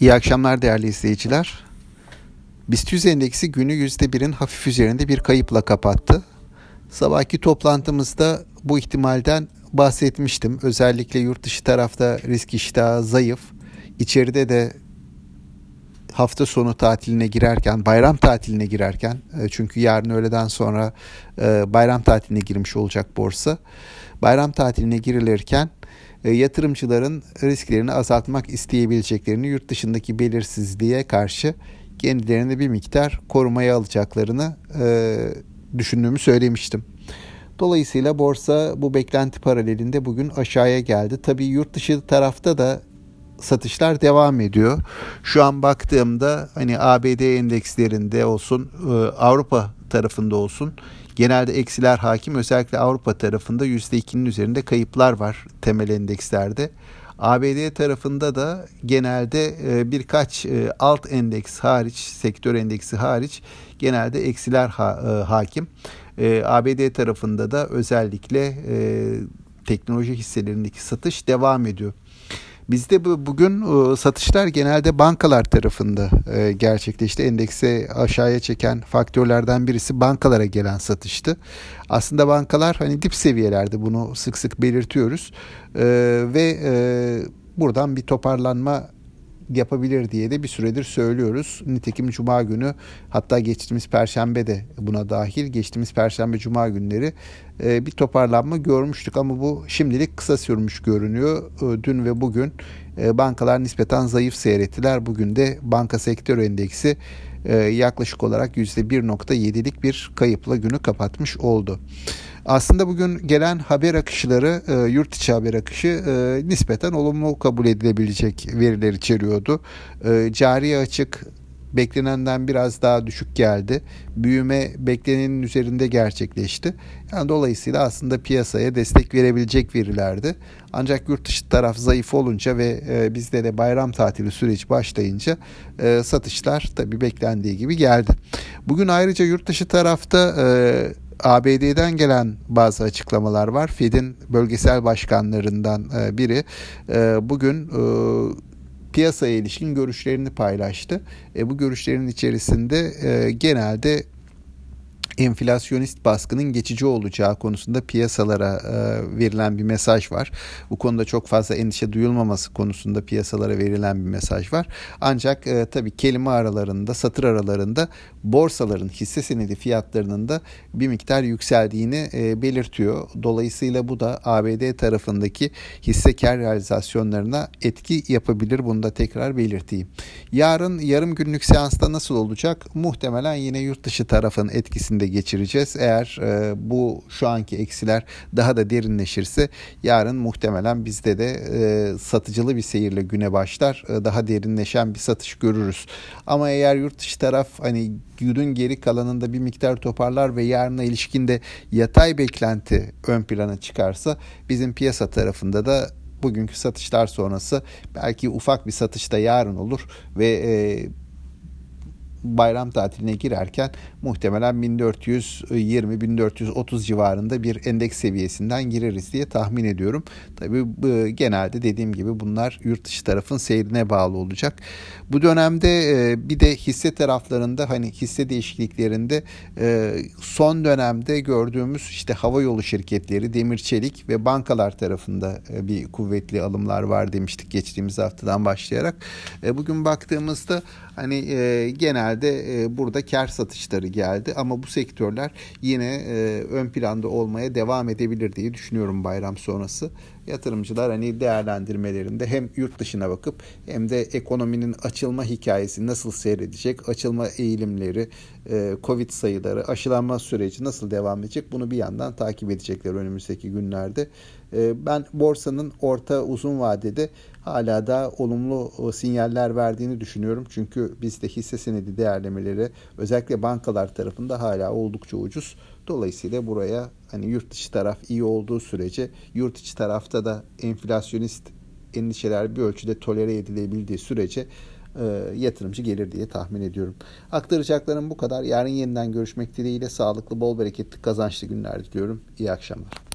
İyi akşamlar değerli izleyiciler. BIST 100 endeksi günü %1'in hafif üzerinde bir kayıpla kapattı. Sabahki toplantımızda bu ihtimalden bahsetmiştim. Özellikle yurt dışı tarafta risk iştahı zayıf. İçeride de hafta sonu tatiline girerken, bayram tatiline girerken e, çünkü yarın öğleden sonra e, bayram tatiline girmiş olacak borsa. Bayram tatiline girilirken yatırımcıların risklerini azaltmak isteyebileceklerini yurt dışındaki belirsizliğe karşı kendilerini bir miktar korumaya alacaklarını e, düşündüğümü söylemiştim. Dolayısıyla borsa bu beklenti paralelinde bugün aşağıya geldi. Tabii yurt dışı tarafta da satışlar devam ediyor. Şu an baktığımda hani ABD endekslerinde olsun, e, Avrupa tarafında olsun genelde eksiler hakim. Özellikle Avrupa tarafında %2'nin üzerinde kayıplar var temel endekslerde. ABD tarafında da genelde e, birkaç e, alt endeks hariç, sektör endeksi hariç genelde eksiler hakim. ABD tarafında da özellikle teknoloji hisselerindeki satış devam ediyor. Bizde bu, bugün e, satışlar genelde bankalar tarafında e, gerçekleşti. Endeksi aşağıya çeken faktörlerden birisi bankalara gelen satıştı. Aslında bankalar hani dip seviyelerde bunu sık sık belirtiyoruz. E, ve buradan bir toparlanma yapabilir diye de bir süredir söylüyoruz. Nitekim Cuma günü hatta geçtiğimiz Perşembe de buna dahil geçtiğimiz Perşembe Cuma günleri e, bir toparlanma görmüştük ama bu şimdilik kısa sürmüş görünüyor. E, dün ve bugün e, bankalar nispeten zayıf seyrettiler. Bugün de banka sektör endeksi yaklaşık olarak %1.7'lik bir kayıpla günü kapatmış oldu. Aslında bugün gelen haber akışları, e, yurt içi haber akışı e, nispeten olumlu kabul edilebilecek veriler içeriyordu. E, cari açık beklenenden biraz daha düşük geldi. Büyüme beklenenin üzerinde gerçekleşti. Yani dolayısıyla aslında piyasaya destek verebilecek verilerdi. Ancak yurt dışı taraf zayıf olunca ve e, bizde de bayram tatili süreci başlayınca e, satışlar tabii beklendiği gibi geldi. Bugün ayrıca yurt dışı tarafta e, ABD'den gelen bazı açıklamalar var. Fed'in bölgesel başkanlarından e, biri e, bugün e, piyasaya ilişkin görüşlerini paylaştı. Bu görüşlerin içerisinde genelde enflasyonist baskının geçici olacağı konusunda piyasalara e, verilen bir mesaj var. Bu konuda çok fazla endişe duyulmaması konusunda piyasalara verilen bir mesaj var. Ancak e, tabii kelime aralarında, satır aralarında borsaların hisse senedi fiyatlarının da bir miktar yükseldiğini e, belirtiyor. Dolayısıyla bu da ABD tarafındaki hisse kar realizasyonlarına etki yapabilir. Bunu da tekrar belirteyim. Yarın yarım günlük seansta nasıl olacak? Muhtemelen yine yurt dışı tarafın etkisinde de geçireceğiz. Eğer e, bu şu anki eksiler daha da derinleşirse yarın muhtemelen bizde de e, satıcılı bir seyirle güne başlar. E, daha derinleşen bir satış görürüz. Ama eğer yurt dışı taraf hani günün geri kalanında bir miktar toparlar ve yarına ilişkinde yatay beklenti ön plana çıkarsa bizim piyasa tarafında da bugünkü satışlar sonrası belki ufak bir satış da yarın olur ve e, bayram tatiline girerken muhtemelen 1420-1430 civarında bir endeks seviyesinden gireriz diye tahmin ediyorum. Tabii genelde dediğim gibi bunlar yurt dışı tarafın seyrine bağlı olacak. Bu dönemde e, bir de hisse taraflarında hani hisse değişikliklerinde e, son dönemde gördüğümüz işte hava yolu şirketleri, demir çelik ve bankalar tarafında e, bir kuvvetli alımlar var demiştik geçtiğimiz haftadan başlayarak. Bugün baktığımızda hani genelde burada kar satışları geldi ama bu sektörler yine ön planda olmaya devam edebilir diye düşünüyorum bayram sonrası yatırımcılar hani değerlendirmelerinde hem yurt dışına bakıp hem de ekonominin açılma hikayesi nasıl seyredecek, açılma eğilimleri, e, Covid sayıları, aşılanma süreci nasıl devam edecek bunu bir yandan takip edecekler önümüzdeki günlerde. E, ben borsanın orta uzun vadede hala da olumlu e, sinyaller verdiğini düşünüyorum. Çünkü bizde hisse senedi değerlemeleri özellikle bankalar tarafında hala oldukça ucuz. Dolayısıyla buraya hani yurt dışı taraf iyi olduğu sürece yurt içi tarafta da enflasyonist endişeler bir ölçüde tolere edilebildiği sürece e, yatırımcı gelir diye tahmin ediyorum. Aktaracaklarım bu kadar. Yarın yeniden görüşmek dileğiyle sağlıklı, bol bereketli, kazançlı günler diliyorum. İyi akşamlar.